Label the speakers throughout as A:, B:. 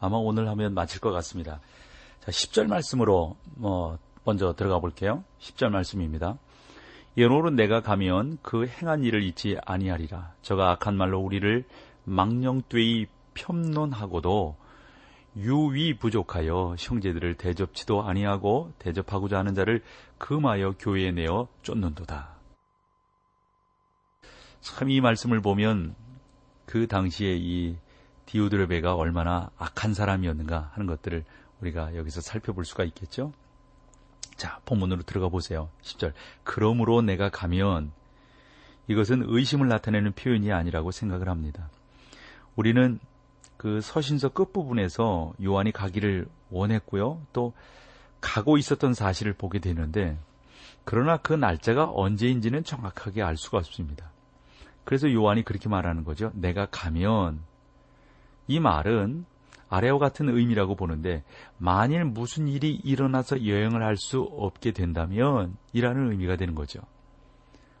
A: 아마 오늘 하면 마칠 것 같습니다. 자 10절 말씀으로 뭐 먼저 들어가 볼게요. 10절 말씀입니다. 여호는 내가 가면 그 행한 일을 잊지 아니하리라. 저가 악한 말로 우리를 망령되이 폄론하고도 유위 부족하여 형제들을 대접치도 아니하고 대접하고자 하는 자를 금하여 교회에 내어 쫓는도다. 참 이 말씀을 보면 그 당시에 이 디오드레베가 얼마나 악한 사람이었는가 하는 것들을 우리가 여기서 살펴볼 수가 있겠죠. 자, 본문으로 들어가 보세요. 10절. 그러므로 내가 가면 이것은 의심을 나타내는 표현이 아니라고 생각을 합니다. 우리는 그 서신서 끝부분에서 요한이 가기를 원했고요. 또 가고 있었던 사실을 보게 되는데 그러나 그 날짜가 언제인지는 정확하게 알 수가 없습니다. 그래서 요한이 그렇게 말하는 거죠. 내가 가면 이 말은 아래와 같은 의미라고 보는데 만일 무슨 일이 일어나서 여행을 할 수 없게 된다면 이라는 의미가 되는 거죠.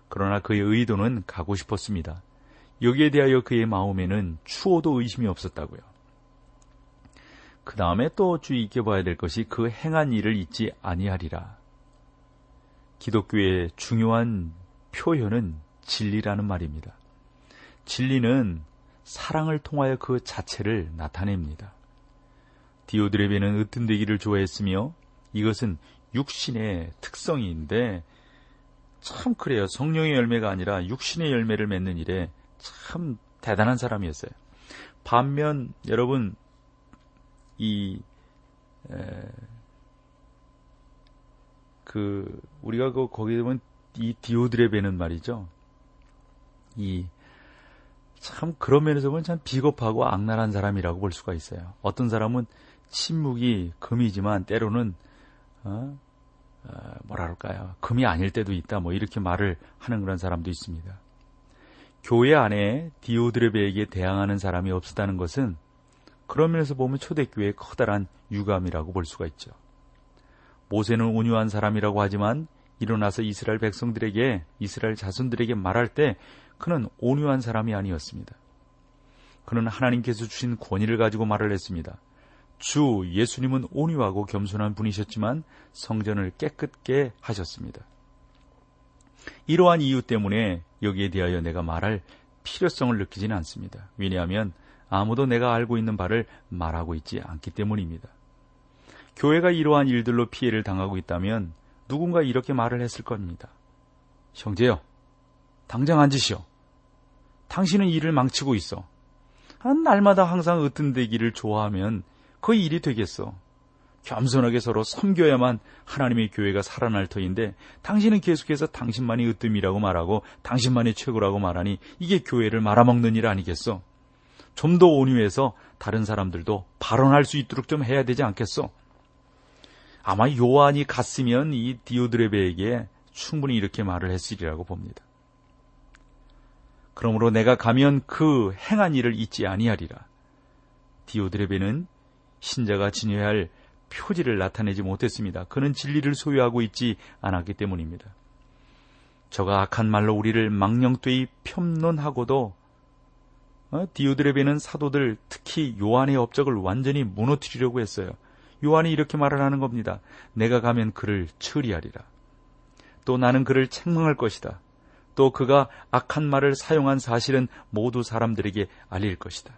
A: 그러나 그의 의도는 가고 싶었습니다. 여기에 대하여 그의 마음에는 추호도 의심이 없었다고요. 그 다음에 또 주의 있게 봐야 될 것이 그 행한 일을 잊지 아니하리라. 기독교의 중요한 표현은 진리라는 말입니다. 진리는 사랑을 통하여 그 자체를 나타냅니다. 디오드레베는 으뜸되기를 좋아했으며 이것은 육신의 특성인데 참 그래요. 성령의 열매가 아니라 육신의 열매를 맺는 일에 참 대단한 사람이었어요. 반면 여러분 이 에, 그 우리가 그 거기에 보면 이 디오드레베는 말이죠. 이 참 그런 면에서 보면 참 비겁하고 악랄한 사람이라고 볼 수가 있어요. 어떤 사람은 침묵이 금이지만 때로는 어? 어, 뭐라 그럴까요? 금이 아닐 때도 있다. 뭐 이렇게 말을 하는 그런 사람도 있습니다. 교회 안에 디오드레베에게 대항하는 사람이 없었다는 것은 그런 면에서 보면 초대교회의 커다란 유감이라고 볼 수가 있죠. 모세는 온유한 사람이라고 하지만 일어나서 이스라엘 백성들에게 이스라엘 자손들에게 말할 때 그는 온유한 사람이 아니었습니다. 그는 하나님께서 주신 권위를 가지고 말을 했습니다. 주 예수님은 온유하고 겸손한 분이셨지만 성전을 깨끗게 하셨습니다. 이러한 이유 때문에 여기에 대하여 내가 말할 필요성을 느끼지는 않습니다. 왜냐하면 아무도 내가 알고 있는 바를 말하고 있지 않기 때문입니다. 교회가 이러한 일들로 피해를 당하고 있다면 누군가 이렇게 말을 했을 겁니다. 형제요, 당장 앉으시오. 당신은 일을 망치고 있어. 한 날마다 항상 으뜸되기를 좋아하면 그 일이 되겠어. 겸손하게 서로 섬겨야만 하나님의 교회가 살아날 터인데 당신은 계속해서 당신만이 으뜸이라고 말하고 당신만이 최고라고 말하니 이게 교회를 말아먹는 일 아니겠어? 좀 더 온유해서 다른 사람들도 발언할 수 있도록 좀 해야 되지 않겠어? 아마 요한이 갔으면 이 디오드레베에게 충분히 이렇게 말을 했으리라고 봅니다. 그러므로 내가 가면 그 행한 일을 잊지 아니하리라. 디오드레베는 신자가 지녀야 할 표지를 나타내지 못했습니다. 그는 진리를 소유하고 있지 않았기 때문입니다. 저가 악한 말로 우리를 망령되이 폄론하고도 어? 디오드레베는 사도들 특히 요한의 업적을 완전히 무너뜨리려고 했어요. 요한이 이렇게 말을 하는 겁니다. 내가 가면 그를 처리하리라. 또 나는 그를 책망할 것이다. 또 그가 악한 말을 사용한 사실은 모두 사람들에게 알릴 것이다.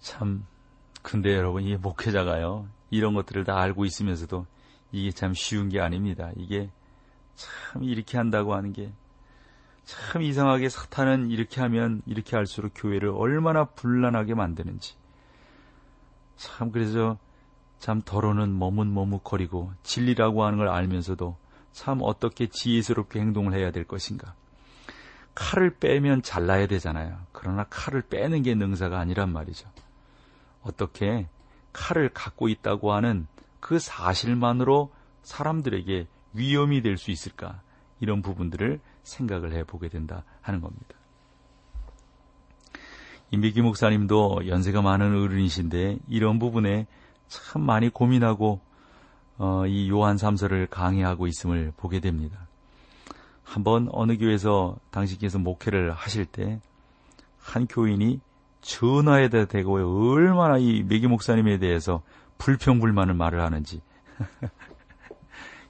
A: 참, 근데 여러분, 이 목회자가요, 이런 것들을 다 알고 있으면서도 이게 참 쉬운 게 아닙니다. 이게 참 이렇게 한다고 하는 게 참 이상하게 사탄은 이렇게 하면 이렇게 할수록 교회를 얼마나 분란하게 만드는지. 참 그래서 참 더러는 머뭇머뭇거리고 진리라고 하는 걸 알면서도 참 어떻게 지혜스럽게 행동을 해야 될 것인가. 칼을 빼면 잘라야 되잖아요. 그러나 칼을 빼는 게 능사가 아니란 말이죠. 어떻게 칼을 갖고 있다고 하는 그 사실만으로 사람들에게 위험이 될 수 있을까? 이런 부분들을 생각을 해보게 된다 하는 겁니다. 임비기 목사님도 연세가 많은 어른이신데 이런 부분에 참 많이 고민하고 어, 이 요한 삼서를 강의하고 있음을 보게 됩니다. 한번 어느 교회에서 당신께서 목회를 하실 때 한 교인이 전화에다 대고 얼마나 이 메기 목사님에 대해서 불평불만을 말을 하는지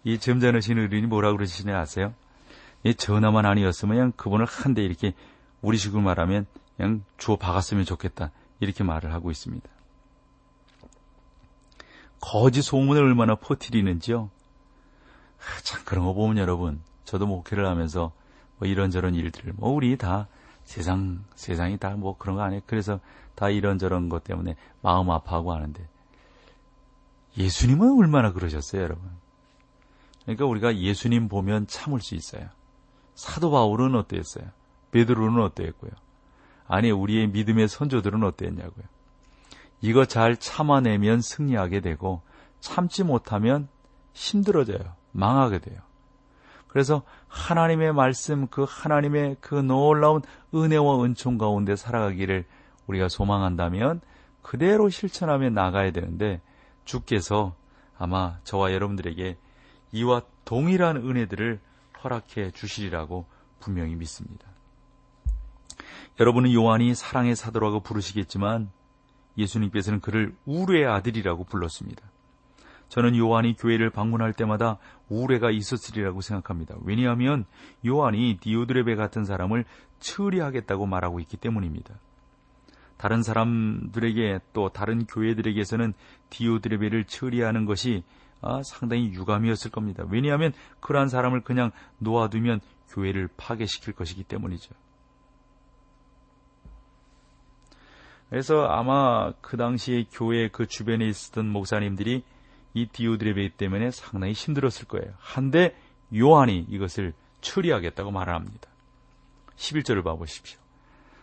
A: 이 점잖으신 어른이 뭐라 그러시냐 아세요? 이 전화만 아니었으면 그냥 그분을 한 대 이렇게 우리식으로 말하면 그냥 주워 박았으면 좋겠다 이렇게 말을 하고 있습니다. 거짓 소문을 얼마나 퍼뜨리는지요. 아, 참 그런 거 보면 여러분 저도 목회를 하면서 뭐 이런저런 일들 뭐 우리 다 세상 세상이 다 뭐 그런 거 아니에요. 그래서 다 이런저런 것 때문에 마음 아파하고 하는데 예수님은 얼마나 그러셨어요, 여러분. 그러니까 우리가 예수님 보면 참을 수 있어요. 사도 바울은 어땠어요? 베드로는 어땠고요? 아니 우리의 믿음의 선조들은 어땠냐고요? 이거 잘 참아내면 승리하게 되고 참지 못하면 힘들어져요. 망하게 돼요. 그래서 하나님의 말씀, 그 하나님의 그 놀라운 은혜와 은총 가운데 살아가기를 우리가 소망한다면 그대로 실천하며 나가야 되는데 주께서 아마 저와 여러분들에게 이와 동일한 은혜들을 허락해 주시리라고 분명히 믿습니다. 여러분은 요한이 사랑의 사도라고 부르시겠지만 예수님께서는 그를 우르의 아들이라고 불렀습니다. 저는 요한이 교회를 방문할 때마다 우레가 있었으리라고 생각합니다. 왜냐하면 요한이 디오드레베 같은 사람을 처리하겠다고 말하고 있기 때문입니다. 다른 사람들에게 또 다른 교회들에게서는 디오드레베를 처리하는 것이 아, 상당히 유감이었을 겁니다. 왜냐하면 그러한 사람을 그냥 놓아두면 교회를 파괴시킬 것이기 때문이죠. 그래서 아마 그 당시에 교회 그 주변에 있었던 목사님들이 이 디오드레베 때문에 상당히 힘들었을 거예요. 한데 요한이 이것을 처리하겠다고 말합니다. 11절을 봐보십시오.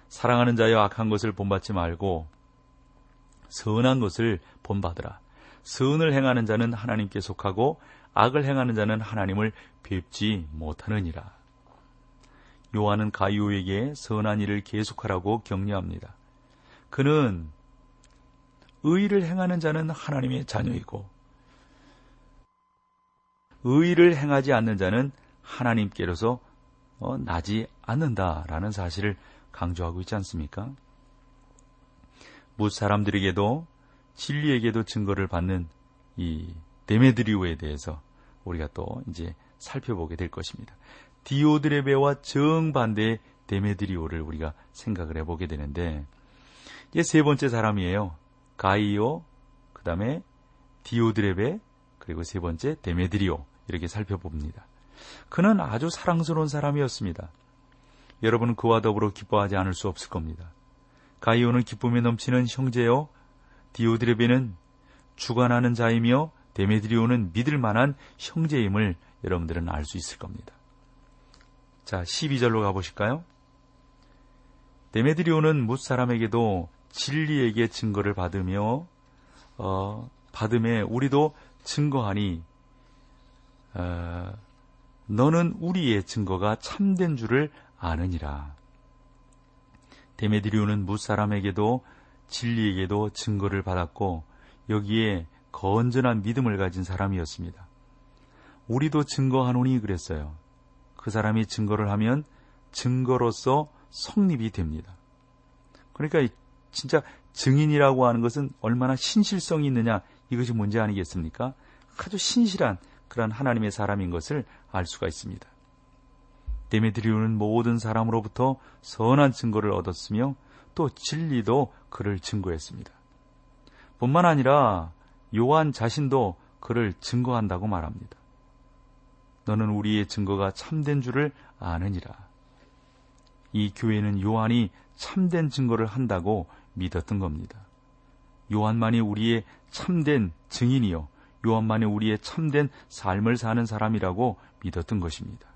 A: 사랑하는 자여 악한 것을 본받지 말고 선한 것을 본받으라. 선을 행하는 자는 하나님께 속하고 악을 행하는 자는 하나님을 뵙지 못하느니라. 요한은 가이오에게 선한 일을 계속하라고 격려합니다. 그는 의를 행하는 자는 하나님의 자녀이고 의를 행하지 않는 자는 하나님께로서 어, 나지 않는다라는 사실을 강조하고 있지 않습니까? 무 사람들에게도 진리에게도 증거를 받는 이 데메드리오에 대해서 우리가 또 이제 살펴보게 될 것입니다. 디오드레베와 정반대의 데메드리오를 우리가 생각을 해보게 되는데 이제 세 번째 사람이에요. 가이오, 그 다음에 디오드레베, 그리고 세 번째 데메드리오 이렇게 살펴봅니다. 그는 아주 사랑스러운 사람이었습니다. 여러분은 그와 더불어 기뻐하지 않을 수 없을 겁니다. 가이오는 기쁨에 넘치는 형제요, 디오드레베는 주관하는 자이며 데메드리오는 믿을 만한 형제임을 여러분들은 알 수 있을 겁니다. 자, 12절로 가보실까요? 데메드리오는 못 사람에게도 진리에게 증거를 받으며 어, 받음에 우리도 증거하니 어, 너는 우리의 증거가 참된 줄을 아느니라. 데메드리오는 무사람에게도 진리에게도 증거를 받았고 여기에 건전한 믿음을 가진 사람이었습니다. 우리도 증거하노니 그랬어요. 그 사람이 증거를 하면 증거로서 성립이 됩니다. 그러니까 진짜 증인이라고 하는 것은 얼마나 신실성이 있느냐 이것이 문제 아니겠습니까? 아주 신실한 그러한 하나님의 사람인 것을 알 수가 있습니다. 데메드리오는 모든 사람으로부터 선한 증거를 얻었으며 또 진리도 그를 증거했습니다. 뿐만 아니라 요한 자신도 그를 증거한다고 말합니다. 너는 우리의 증거가 참된 줄을 아느니라. 이 교회는 요한이 참된 증거를 한다고 믿었던 겁니다. 요한만이 우리의 참된 증인이요. 요한만이 우리의 참된 삶을 사는 사람이라고 믿었던 것입니다.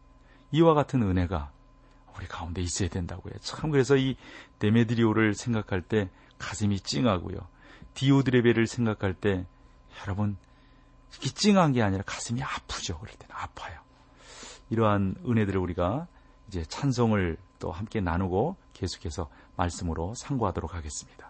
A: 이와 같은 은혜가 우리 가운데 있어야 된다고요. 참 그래서 이 데메드리오를 생각할 때 가슴이 찡하고요. 디오드레베를 생각할 때 여러분 이게 찡한 게 아니라 가슴이 아프죠. 그럴 때는 아파요. 이러한 은혜들을 우리가 이제 찬송을 또 함께 나누고 계속해서 말씀으로 상고하도록 하겠습니다.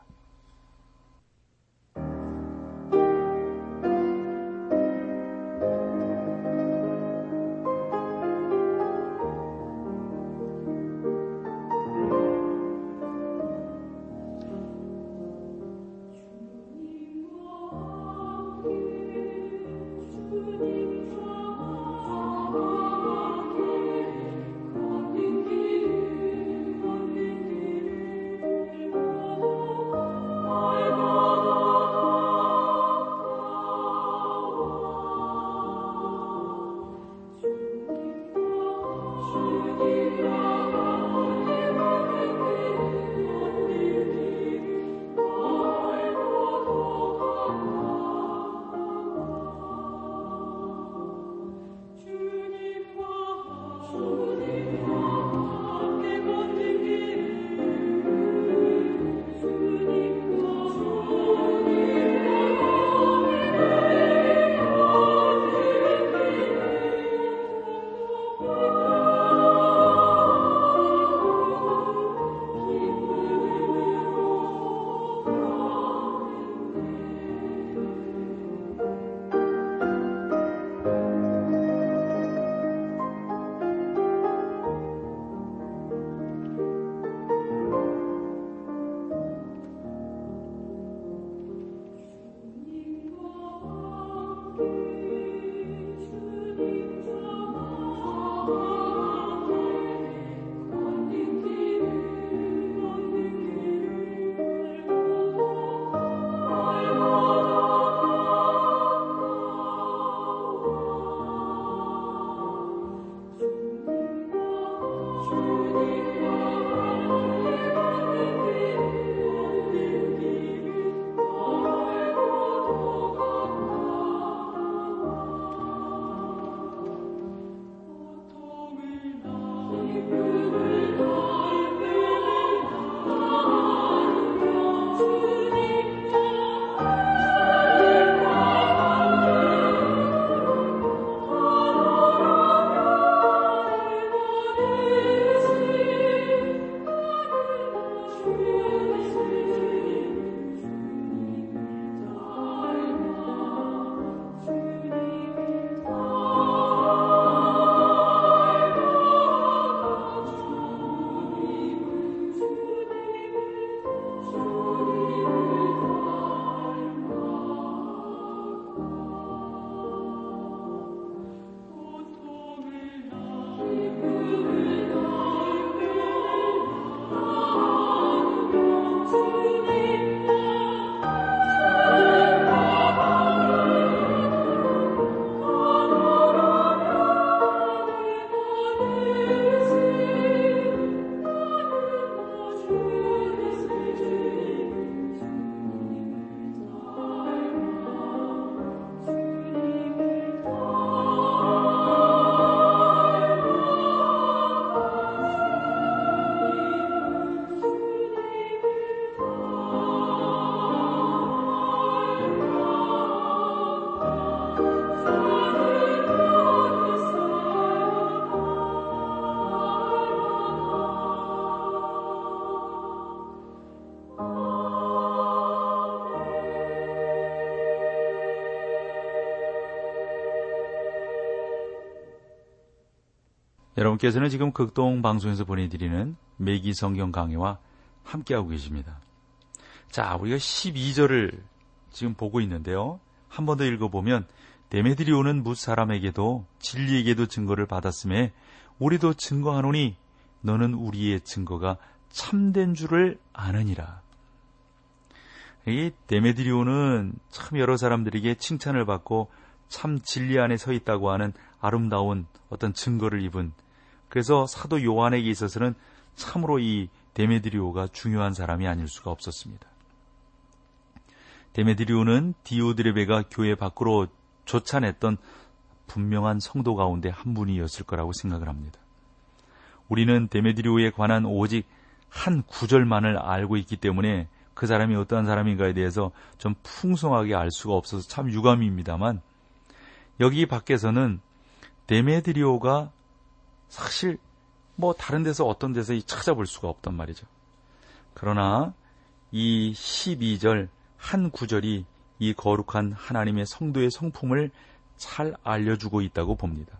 A: 여러분께서는 지금 극동 방송에서 보내드리는 매기 성경 강의와 함께하고 계십니다. 자, 우리가 12절을 지금 보고 있는데요. 한 번 더 읽어보면 데메드리오는 무 사람에게도 진리에게도 증거를 받았음에 우리도 증거하노니 너는 우리의 증거가 참된 줄을 아느니라. 이 데메드리오는 참 여러 사람들에게 칭찬을 받고 참 진리 안에 서 있다고 하는 아름다운 어떤 증거를 입은 그래서 사도 요한에게 있어서는 참으로 이 데메드리오가 중요한 사람이 아닐 수가 없었습니다. 데메드리오는 디오드레베가 교회 밖으로 쫓아냈던 분명한 성도 가운데 한 분이었을 거라고 생각을 합니다. 우리는 데메드리오에 관한 오직 한 구절만을 알고 있기 때문에 그 사람이 어떠한 사람인가에 대해서 좀 풍성하게 알 수가 없어서 참 유감입니다만 여기 밖에서는 데메드리오가 사실 뭐 다른 데서 어떤 데서 찾아볼 수가 없단 말이죠. 그러나 이 12절 한 구절이 이 거룩한 하나님의 성도의 성품을 잘 알려주고 있다고 봅니다.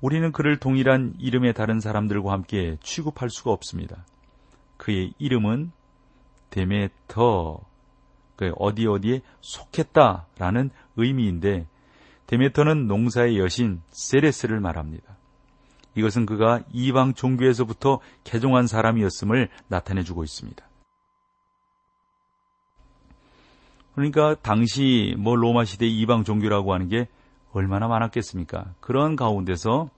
A: 우리는 그를 동일한 이름의 다른 사람들과 함께 취급할 수가 없습니다. 그의 이름은 데메터, 그 어디 어디에 속했다라는 의미인데 데메터는 농사의 여신 세레스를 말합니다. 이것은 그가 이방 종교에서부터 개종한 사람이었음을 나타내주고 있습니다. 그러니까 당시 뭐 로마 시대 이방 종교라고 하는 게 얼마나 많았겠습니까? 그런 가운데서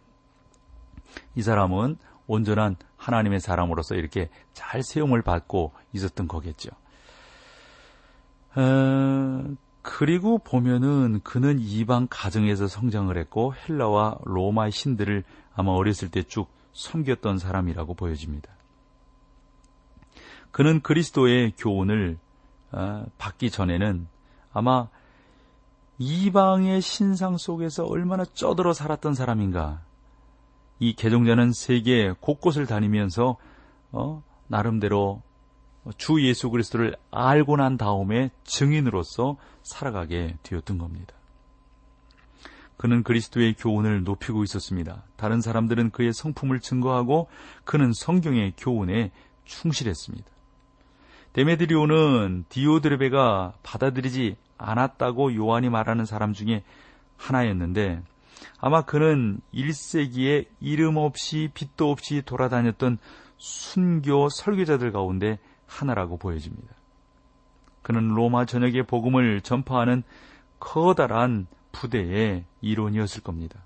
A: 이 사람은 온전한 하나님의 사람으로서 이렇게 잘 세움을 받고 있었던 거겠죠. 어, 그리고 보면은 그는 이방 가정에서 성장을 했고 헬라와 로마의 신들을 아마 어렸을 때 쭉 섬겼던 사람이라고 보여집니다. 그는 그리스도의 교훈을 어, 받기 전에는 아마 이방의 신상 속에서 얼마나 쩌들어 살았던 사람인가. 이 개종자는 세계 곳곳을 다니면서 어, 나름대로 주 예수 그리스도를 알고 난 다음에 증인으로서 살아가게 되었던 겁니다. 그는 그리스도의 교훈을 높이고 있었습니다. 다른 사람들은 그의 성품을 증거하고 그는 성경의 교훈에 충실했습니다. 데메드리오는 디오드레베가 받아들이지 않았다고 요한이 말하는 사람 중에 하나였는데 아마 그는 1세기에 이름 없이 빛도 없이 돌아다녔던 순교 설교자들 가운데 하나라고 보여집니다. 그는 로마 전역의 복음을 전파하는 커다란 부대의 일원이었을 겁니다.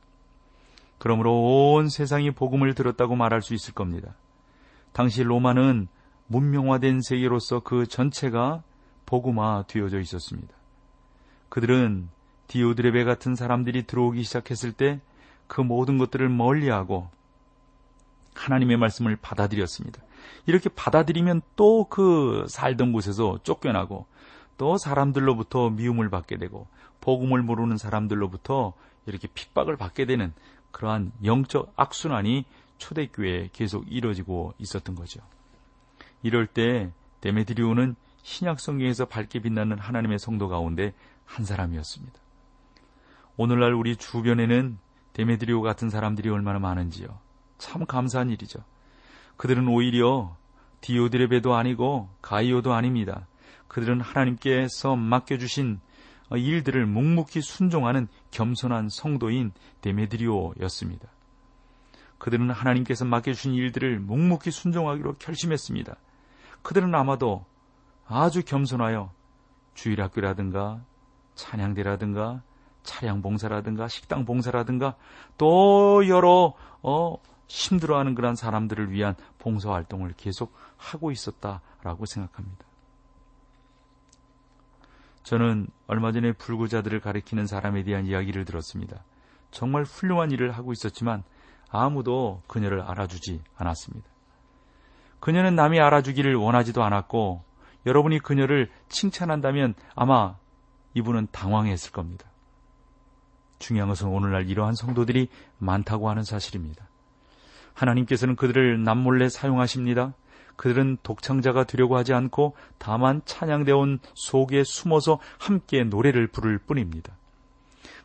A: 그러므로 온 세상이 복음을 들었다고 말할 수 있을 겁니다. 당시 로마는 문명화된 세계로서 그 전체가 복음화 되어져 있었습니다. 그들은 디오드레베 같은 사람들이 들어오기 시작했을 때 그 모든 것들을 멀리하고 하나님의 말씀을 받아들였습니다. 이렇게 받아들이면 또 그 살던 곳에서 쫓겨나고 또 사람들로부터 미움을 받게 되고 복음을 모르는 사람들로부터 이렇게 핍박을 받게 되는 그러한 영적 악순환이 초대교회에 계속 이뤄지고 있었던 거죠. 이럴 때 데메드리오는 신약 성경에서 밝게 빛나는 하나님의 성도 가운데 한 사람이었습니다. 오늘날 우리 주변에는 데메드리오 같은 사람들이 얼마나 많은지요. 참 감사한 일이죠. 그들은 오히려 디오드레베도 아니고 가이오도 아닙니다. 그들은 하나님께서 맡겨주신 일들을 묵묵히 순종하는 겸손한 성도인 데메드리오였습니다. 그들은 하나님께서 맡겨주신 일들을 묵묵히 순종하기로 결심했습니다. 그들은 아마도 아주 겸손하여 주일학교라든가 찬양대라든가 차량 봉사라든가 식당 봉사라든가 또 여러 어, 힘들어하는 그런 사람들을 위한 봉사 활동을 계속 하고 있었다라고 생각합니다. 저는 얼마 전에 불구자들을 가리키는 사람에 대한 이야기를 들었습니다. 정말 훌륭한 일을 하고 있었지만 아무도 그녀를 알아주지 않았습니다. 그녀는 남이 알아주기를 원하지도 않았고 여러분이 그녀를 칭찬한다면 아마 이분은 당황했을 겁니다. 중요한 것은 오늘날 이러한 성도들이 많다고 하는 사실입니다. 하나님께서는 그들을 남몰래 사용하십니다. 그들은 독창자가 되려고 하지 않고 다만 찬양대원 속에 숨어서 함께 노래를 부를 뿐입니다.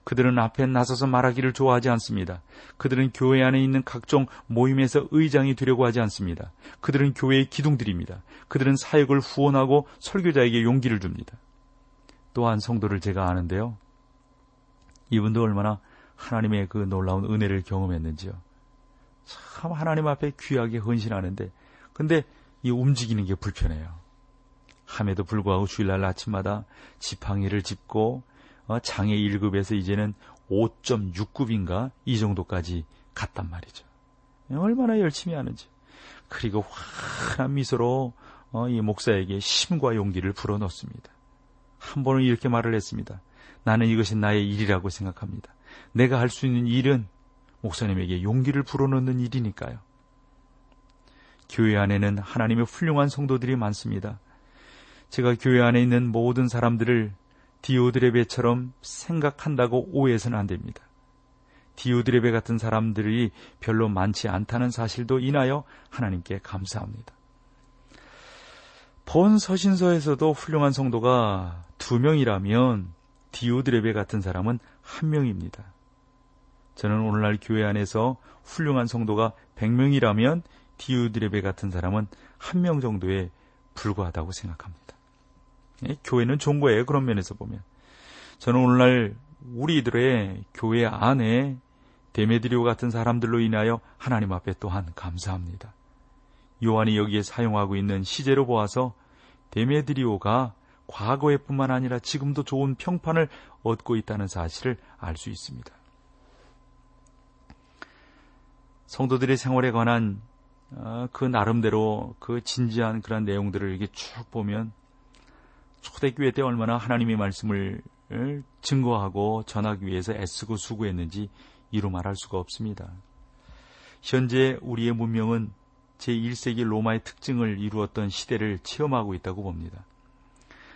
A: 그들은 앞에 나서서 말하기를 좋아하지 않습니다. 그들은 교회 안에 있는 각종 모임에서 의장이 되려고 하지 않습니다. 그들은 교회의 기둥들입니다. 그들은 사역을 후원하고 설교자에게 용기를 줍니다. 또한 성도를 제가 아는데요. 이분도 얼마나 하나님의 그 놀라운 은혜를 경험했는지요. 참 하나님 앞에 귀하게 헌신하는데 근데 이 움직이는 게 불편해요. 함에도 불구하고 주일날 아침마다 지팡이를 짚고 어, 장애 1급에서 이제는 5.6급인가 이 정도까지 갔단 말이죠. 얼마나 열심히 하는지. 그리고 환한 미소로 어, 이 목사에게 힘과 용기를 불어넣습니다. 한 번은 이렇게 말을 했습니다. 나는 이것이 나의 일이라고 생각합니다. 내가 할 수 있는 일은 목사님에게 용기를 불어넣는 일이니까요. 교회 안에는 하나님의 훌륭한 성도들이 많습니다. 제가 교회 안에 있는 모든 사람들을 디오드레베처럼 생각한다고 오해해서는 안 됩니다. 디오드레베 같은 사람들이 별로 많지 않다는 사실도 인하여 하나님께 감사합니다. 본 서신서에서도 훌륭한 성도가 두 명이라면 디오드레베 같은 사람은 한 명입니다. 저는 오늘날 교회 안에서 훌륭한 성도가 100명이라면 디오드레베 같은 사람은 한 명 정도에 불과하다고 생각합니다. 예, 교회는 좋은 거예요. 그런 면에서 보면. 저는 오늘날 우리들의 교회 안에 데메드리오 같은 사람들로 인하여 하나님 앞에 또한 감사합니다. 요한이 여기에 사용하고 있는 시제로 보아서 데메드리오가 과거에 뿐만 아니라 지금도 좋은 평판을 얻고 있다는 사실을 알 수 있습니다. 성도들의 생활에 관한 어, 그 나름대로 그 진지한 그런 내용들을 이렇게 쭉 보면 초대교회 때 얼마나 하나님의 말씀을 증거하고 전하기 위해서 애쓰고 수고했는지 이루 말할 수가 없습니다. 현재 우리의 문명은 제1세기 로마의 특징을 이루었던 시대를 체험하고 있다고 봅니다.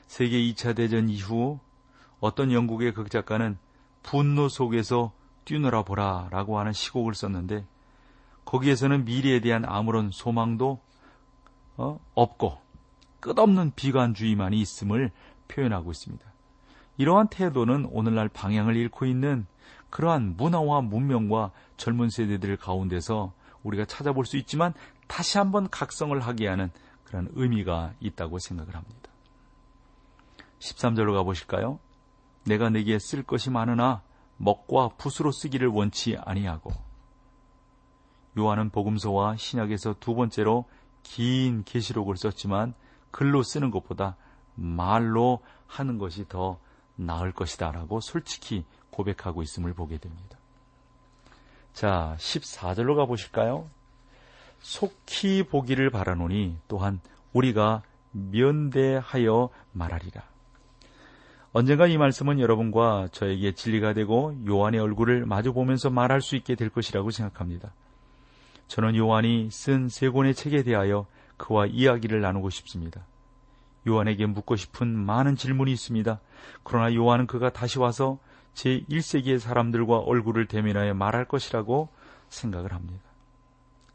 A: 세계 2차 대전 이후 어떤 영국의 극작가는 분노 속에서 뛰놀아 보라 라고 하는 시곡을 썼는데 거기에서는 미래에 대한 아무런 소망도 어? 없고 끝없는 비관주의만이 있음을 표현하고 있습니다. 이러한 태도는 오늘날 방향을 잃고 있는 그러한 문화와 문명과 젊은 세대들 가운데서 우리가 찾아볼 수 있지만 다시 한번 각성을 하게 하는 그런 의미가 있다고 생각을 합니다. 13절로 가보실까요? 내가 내게 쓸 것이 많으나 먹과 붓으로 쓰기를 원치 아니하고 요한은 복음서와 신약에서 두 번째로 긴 계시록을 썼지만 글로 쓰는 것보다 말로 하는 것이 더 나을 것이다라고 솔직히 고백하고 있음을 보게 됩니다. 자, 14절로 가보실까요? 속히 보기를 바라노니 또한 우리가 면대하여 말하리라. 언젠가 이 말씀은 여러분과 저에게 진리가 되고 요한의 얼굴을 마주 보면서 말할 수 있게 될 것이라고 생각합니다. 저는 요한이 쓴 세 권의 책에 대하여 그와 이야기를 나누고 싶습니다. 요한에게 묻고 싶은 많은 질문이 있습니다. 그러나 요한은 그가 다시 와서 제1세기의 사람들과 얼굴을 대면하여 말할 것이라고 생각을 합니다.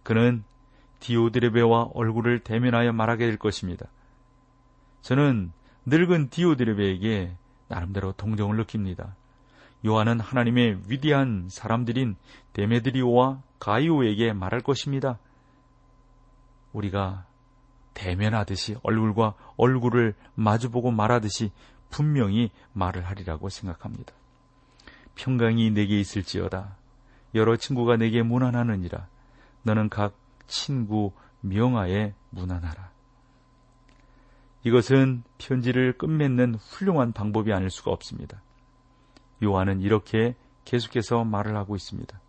A: 그는 디오드레베와 얼굴을 대면하여 말하게 될 것입니다. 저는 늙은 디오드레베에게 나름대로 동정을 느낍니다. 요한은 하나님의 위대한 사람들인 데메드리오와 가이오에게 말할 것입니다. 우리가 대면하듯이 얼굴과 얼굴을 마주보고 말하듯이 분명히 말을 하리라고 생각합니다. 평강이 내게 있을지어다. 여러 친구가 내게 무난하느니라. 너는 각 친구 명하에 무난하라. 이것은 편지를 끝맺는 훌륭한 방법이 아닐 수가 없습니다. 요한은 이렇게 계속해서 말을 하고 있습니다.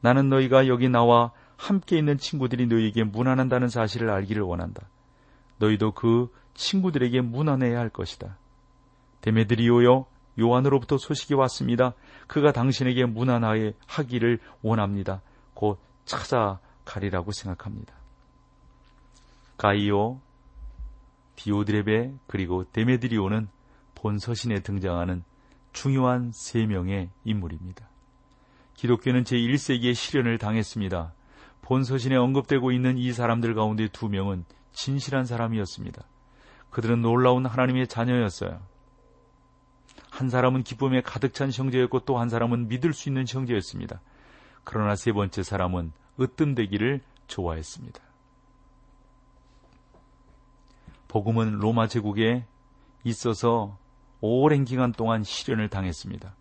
A: 나는 너희가 여기 나와 함께 있는 친구들이 너희에게 무난한다는 사실을 알기를 원한다. 너희도 그 친구들에게 무난해야 할 것이다. 데메드리오여 요한으로부터 소식이 왔습니다. 그가 당신에게 무난하게 하기를 원합니다. 곧 찾아가리라고 생각합니다. 가이오, 디오드레베 그리고 데메드리오는 본 서신에 등장하는 중요한 세 명의 인물입니다. 기독교는 제1세기의 시련을 당했습니다. 본서신에 언급되고 있는 이 사람들 가운데 두 명은 진실한 사람이었습니다. 그들은 놀라운 하나님의 자녀였어요. 한 사람은 기쁨에 가득 찬 형제였고 또 한 사람은 믿을 수 있는 형제였습니다. 그러나 세 번째 사람은 으뜸되기를 좋아했습니다. 복음은 로마 제국에 있어서 오랜 기간 동안 시련을 당했습니다.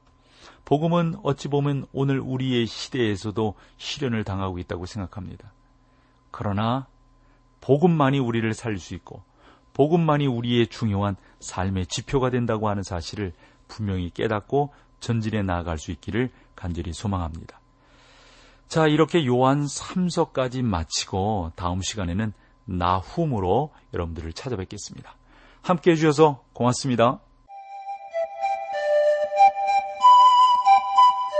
A: 복음은 어찌 보면 오늘 우리의 시대에서도 시련을 당하고 있다고 생각합니다. 그러나 복음만이 우리를 살릴 수 있고 복음만이 우리의 중요한 삶의 지표가 된다고 하는 사실을 분명히 깨닫고 전진해 나아갈 수 있기를 간절히 소망합니다. 자, 이렇게 요한 3서까지 마치고 다음 시간에는 나훔으로 여러분들을 찾아뵙겠습니다. 함께 해주셔서 고맙습니다.